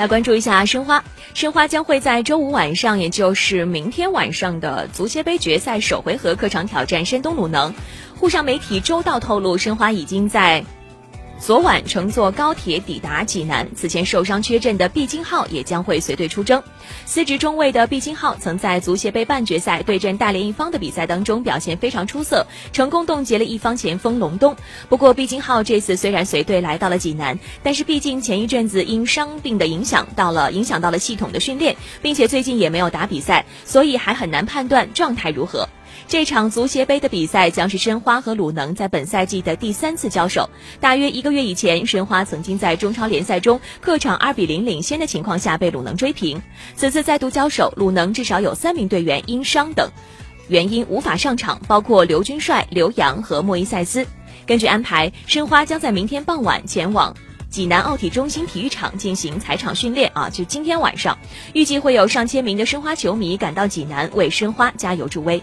来关注一下申花，申花将会在周五晚上，也就是明天晚上的足协杯决赛首回合客场挑战山东鲁能。沪上媒体周道透露，申花已经在。昨晚乘坐高铁抵达济南，此前受伤缺阵的毕金浩也将会随队出征。司职中卫的毕金浩曾在足协杯半决赛对阵大连一方的比赛当中表现非常出色，成功冻结了一方前锋隆东。不过，毕金浩这次虽然随队来到了济南，但是毕竟前一阵子因伤病的影响到了影响到了系统的训练，并且最近也没有打比赛，所以还很难判断状态如何。这场足协杯的比赛将是申花和鲁能在本赛季的第三次交手。大约一个月以前，申花曾经在中超联赛中客场二比零领先的情况下被鲁能追平。此次再度交手，鲁能至少有三名队员因伤等原因无法上场，包括刘军帅、刘洋和莫伊塞斯。根据安排，申花将在明天傍晚前往。济南奥体中心体育场进行踩场训练啊，就今天晚上，预计会有上千名的申花球迷赶到济南为申花加油助威。